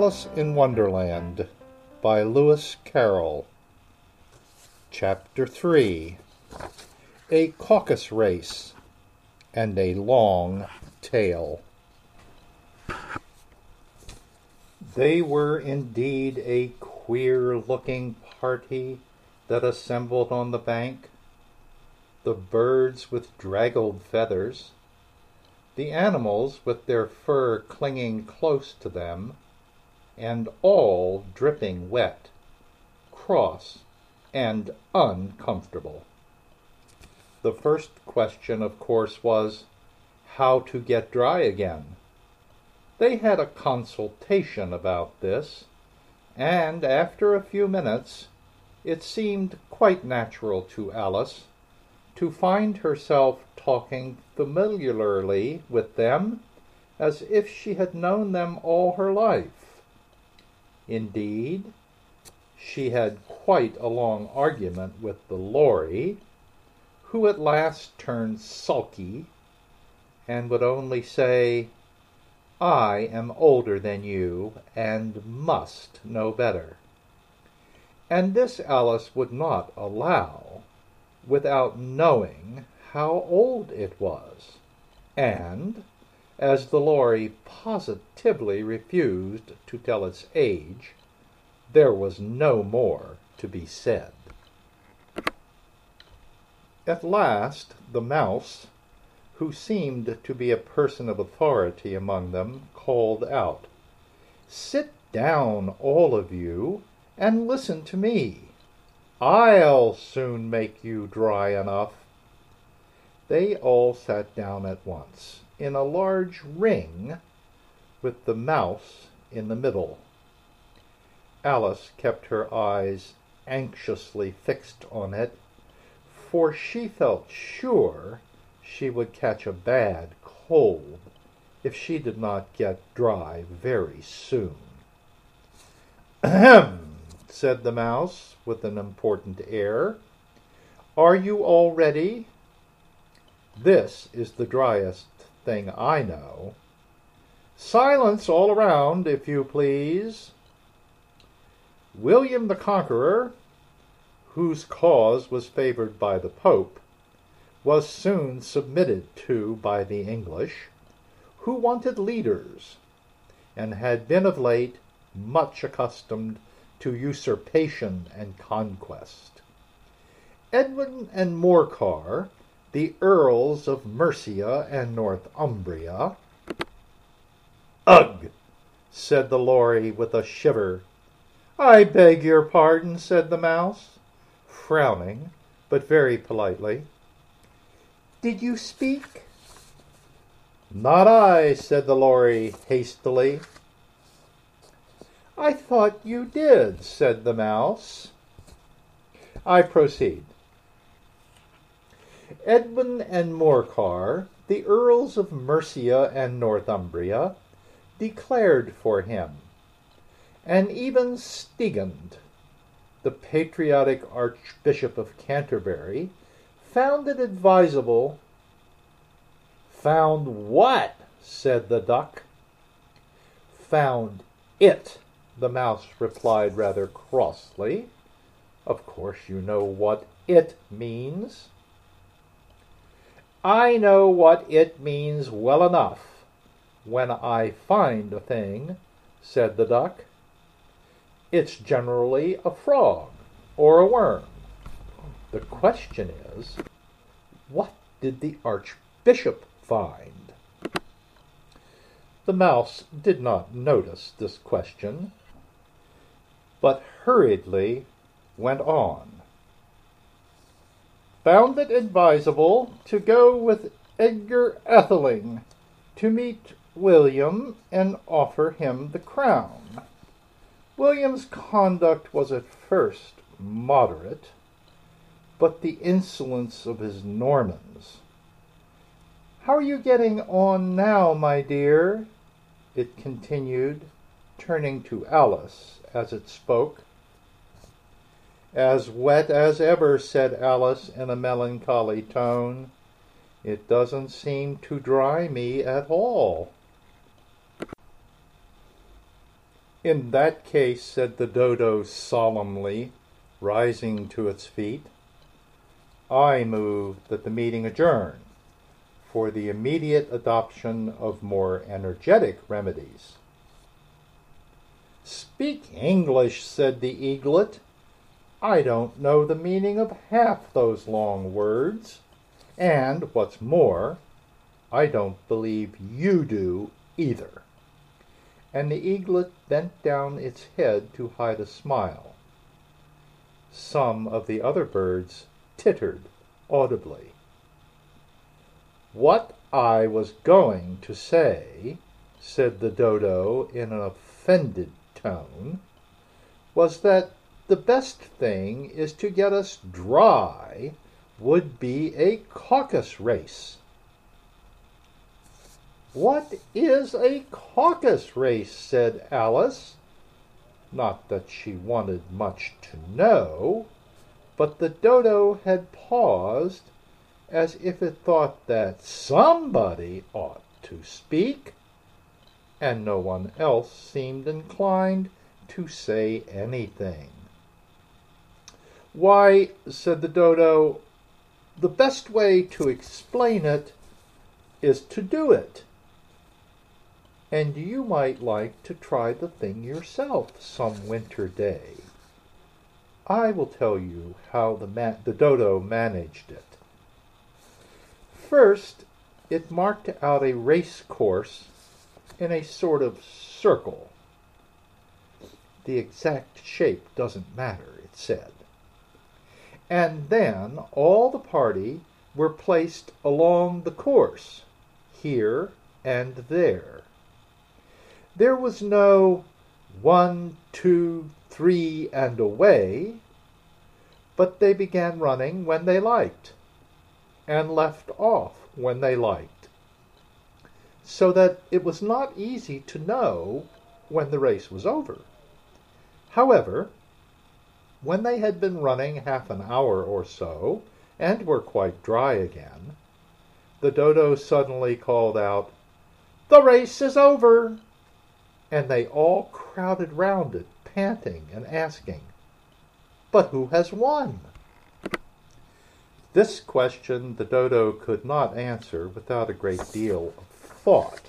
Alice in Wonderland by Lewis Carroll. Chapter 3 A Caucus Race and a Long Tale. They were indeed a queer looking party that assembled on the bank. The birds with draggled feathers, the animals with their fur clinging close to them, and all dripping wet, cross, and uncomfortable. The first question, of course, was how to get dry again. They had a consultation about this, and after a few minutes it seemed quite natural to Alice to find herself talking familiarly with them as if she had known them all her life. Indeed, she had quite a long argument with the Lory, who at last turned sulky and would only say, I am older than you and must know better. And this Alice would not allow without knowing how old it was, and, as the Lory positively refused to tell its age, there was no more to be said. At last the Mouse, who seemed to be a person of authority among them, called out, Sit down, all of you, and listen to me. I'll soon make you dry enough. They all sat down at once, in a large ring, with the mouse in the middle. Alice kept her eyes anxiously fixed on it, for she felt sure she would catch a bad cold if she did not get dry very soon. Ahem! said the mouse with an important air. Are you all ready? This is the driest thing I know. Silence all around, if you please. William the Conqueror, whose cause was favored by the Pope, was soon submitted to by the English, who wanted leaders, and had been of late much accustomed to usurpation and conquest. Edwin and Morcar, the Earls of Mercia and Northumbria. Ugh! said the Lory with a shiver. I beg your pardon, said the Mouse, frowning, but very politely. Did you speak? Not I, said the Lory hastily. I thought you did, said the Mouse. I proceed. Edwin and Morcar, the Earls of Mercia and Northumbria, declared for him, and even Stigand, the patriotic Archbishop of Canterbury, found it advisable. Found what? said the duck. Found it the mouse replied rather crossly. Of course you know what it means. I know what it means well enough when I find a thing, said the duck. It's generally a frog or a worm. The question is, what did the archbishop find? The mouse did not notice this question but hurriedly went on. Found it advisable to go with Edgar Atheling to meet William and offer him the crown. William's conduct was at first moderate, but the insolence of his Normans. How are you getting on now, my dear? It continued, turning to Alice as it spoke. As wet as ever, said Alice in a melancholy tone. It doesn't seem to dry me at all. In that case, said the dodo solemnly, rising to its feet, I move that the meeting adjourn for the immediate adoption of more energetic remedies. Speak English, said the eaglet. I don't know the meaning of half those long words. And, what's more, I don't believe you do either. And the eaglet bent down its head to hide a smile. Some of the other birds tittered audibly. What I was going to say, said the dodo in an offended tone, was that the best thing is to get us dry would be a caucus race. What is a caucus race? said Alice. Not that she wanted much to know, but the dodo had paused as if it thought that somebody ought to speak, and no one else seemed inclined to say anything. Why, said the dodo, the best way to explain it is to do it. And you might like to try the thing yourself some winter day. I will tell you how the, ma- the dodo managed it. First, it marked out a race course in a sort of circle. The exact shape doesn't matter, it said. And then all the party were placed along the course, here and there. There was no one, two, three, and away, but they began running when they liked, and left off when they liked, so that it was not easy to know when the race was over. However, when they had been running half an hour or so, and were quite dry again, the dodo suddenly called out, The race is over! And they all crowded round it, panting and asking, But who has won? This question the dodo could not answer without a great deal of thought,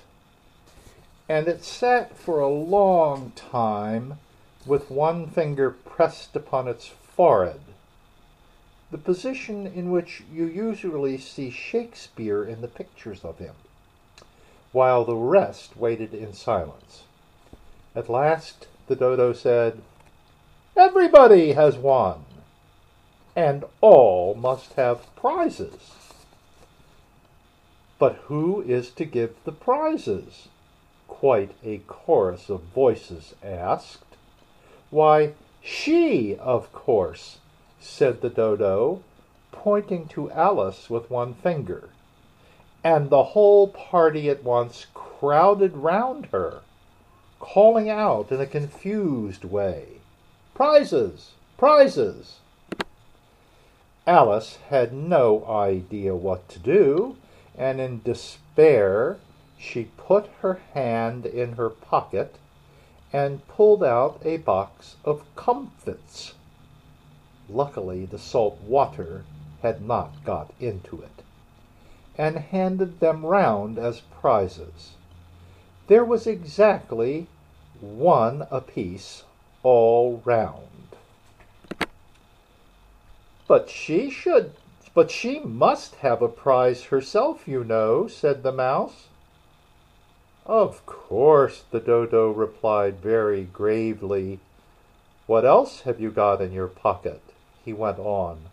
and it sat for a long time with one finger pressed upon its forehead, the position in which you usually see Shakespeare in the pictures of him, while the rest waited in silence. At last the dodo said, Everybody has won, and all must have prizes. But who is to give the prizes? Quite a chorus of voices asked. Why, she, of course, said the dodo, pointing to Alice with one finger. And the whole party at once crowded round her, calling out in a confused way, Prizes! Prizes! Alice had no idea what to do, and in despair she put her hand in her pocket and pulled out a box of comfits. Luckily, the salt water had not got into it, and handed them round as prizes. There was exactly one apiece all round. But she should, but she must have a prize herself, you know, said the mouse. Of course, the dodo replied very gravely. What else have you got in your pocket? he went on,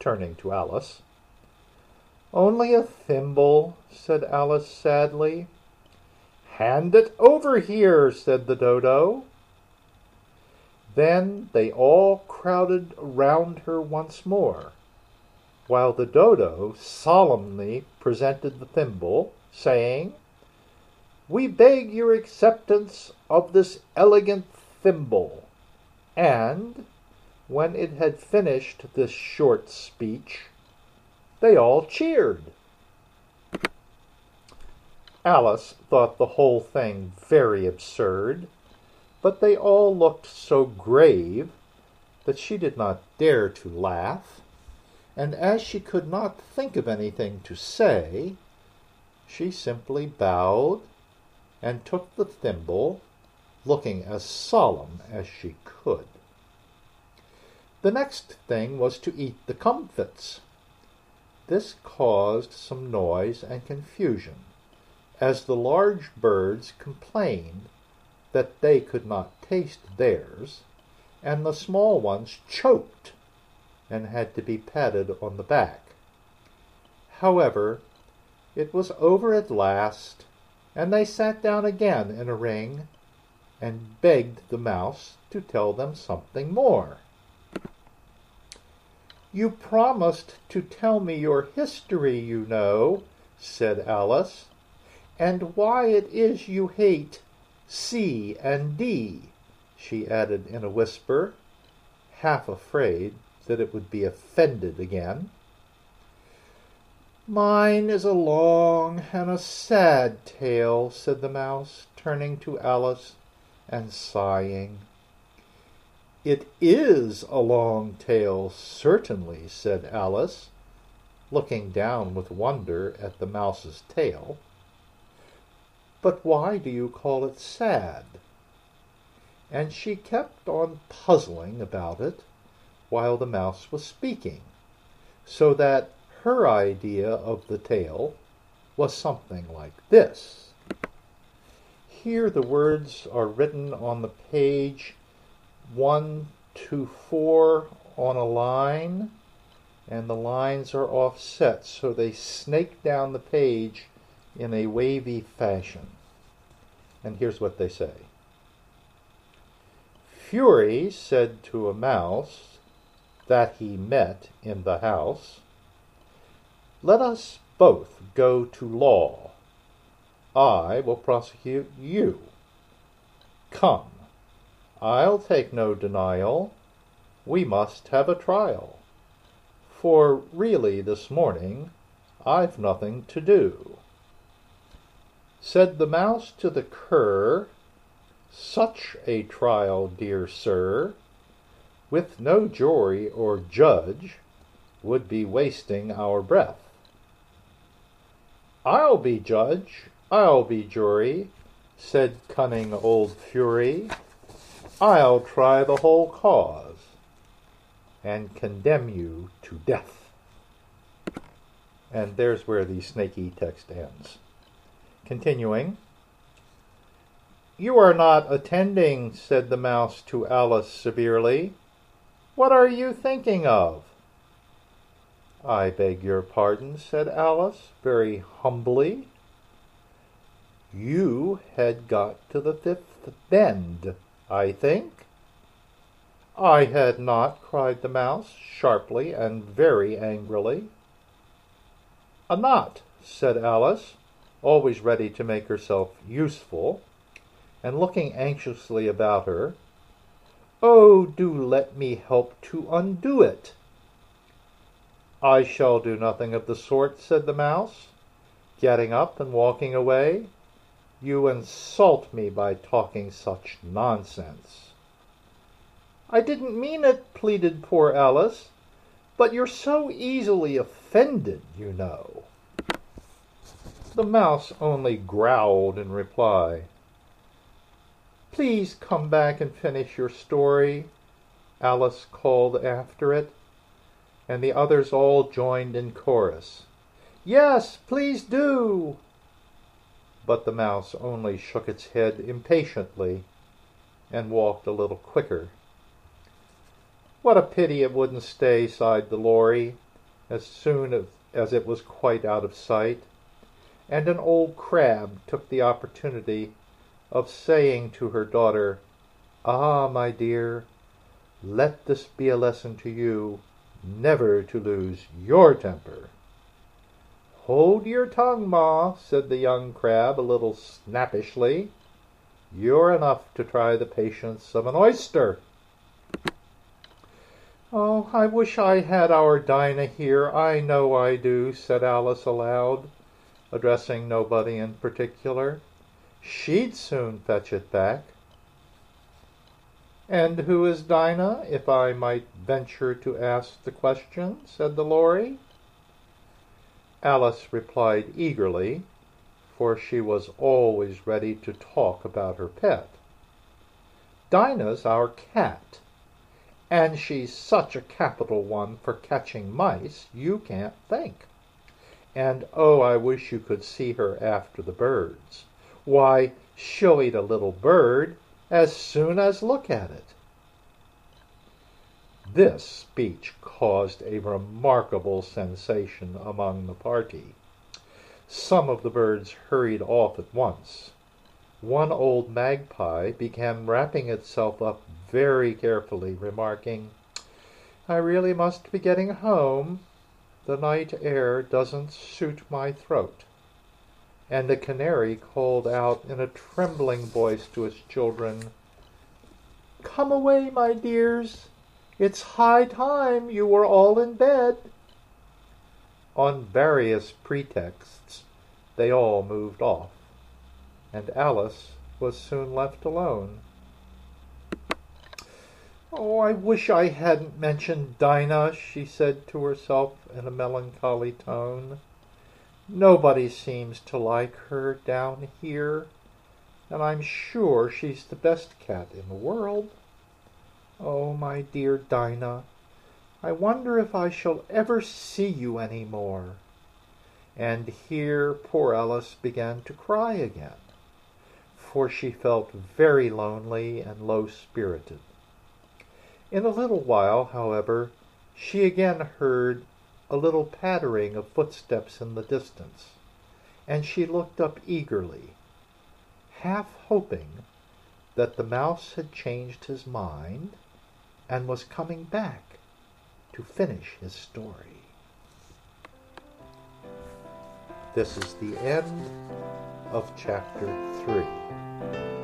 turning to Alice. Only a thimble, said Alice sadly. Hand it over here, said the dodo. Then they all crowded round her once more, while the dodo solemnly presented the thimble, saying, we beg your acceptance of this elegant thimble. And when it had finished this short speech, they all cheered. Alice thought the whole thing very absurd, but they all looked so grave that she did not dare to laugh, and as she could not think of anything to say, she simply bowed and took the thimble, looking as solemn as she could. The next thing was to eat the comfits. This caused some noise and confusion, as the large birds complained that they could not taste theirs, and the small ones choked and had to be patted on the back. However, it was over at last, and they sat down again in a ring and begged the mouse to tell them something more. You promised to tell me your history, you know, said Alice, and why it is you hate C and D, she added in a whisper, half afraid that it would be offended again. Mine is a long and a sad tale, said the mouse, turning to Alice and sighing. It is a long tale, certainly, said Alice, looking down with wonder at the mouse's tail. But why do you call it sad? And she kept on puzzling about it while the mouse was speaking, so that her idea of the tale was something like this. Here the words are written on the page one to four on a line, and the lines are offset so they snake down the page in a wavy fashion. And here's what they say Fury said to a mouse that he met in the house, Let us both go to law. I will prosecute you. Come, I'll take no denial. We must have a trial. For really this morning I've nothing to do. Said the mouse to the cur, Such a trial, dear sir, with no jury or judge, would be wasting our breath. I'll be judge, I'll be jury, said cunning old Fury. I'll try the whole cause and condemn you to death. And there's where the snaky text ends. Continuing, You are not attending, said the mouse to Alice severely. What are you thinking of? I beg your pardon, said Alice, very humbly. You had got to the fifth bend, I think. I had not, cried the mouse, sharply and very angrily. A knot, said Alice always ready to make herself useful, and looking anxiously about her. Oh, do let me help to undo it. I shall do nothing of the sort, said the mouse, getting up and walking away. You insult me by talking such nonsense. I didn't mean it, pleaded poor Alice, but you're so easily offended, you know. The mouse only growled in reply. Please come back and finish your story, Alice called after it, and the others all joined in chorus. Yes, please do. But the mouse only shook its head impatiently and walked a little quicker. What a pity it wouldn't stay, sighed the Lory, as soon as it was quite out of sight and an old crab took the opportunity of saying to her daughter, Ah, my dear, let this be a lesson to you never to lose your temper. Hold your tongue, Ma, said the young crab a little snappishly. You're enough to try the patience of an oyster. Oh, I wish I had our Dinah here, I know I do, said Alice aloud addressing nobody in particular. She'd soon fetch it back. And who is Dinah, if I might venture to ask the question? said the Lory. Alice replied eagerly, for she was always ready to talk about her pet. Dinah's our cat, and she's such a capital one for catching mice you can't think. And oh, I wish you could see her after the birds. Why, she'll eat a little bird as soon as look at it. This speech caused a remarkable sensation among the party. Some of the birds hurried off at once. One old magpie began wrapping itself up very carefully, remarking, I really must be getting home. The night air doesn't suit my throat. And the canary called out in a trembling voice to its children, Come away, my dears. It's high time you were all in bed. On various pretexts they all moved off, and Alice was soon left alone. Oh, I wish I hadn't mentioned Dinah, she said to herself in a melancholy tone. Nobody seems to like her down here, and I'm sure she's the best cat in the world. Oh, my dear Dinah, I wonder if I shall ever see you any more. And here poor Alice began to cry again, for she felt very lonely and low spirited. In a little while, however, she again heard a little pattering of footsteps in the distance, and she looked up eagerly, half hoping that the mouse had changed his mind and was coming back to finish his story. This is the end of chapter 3.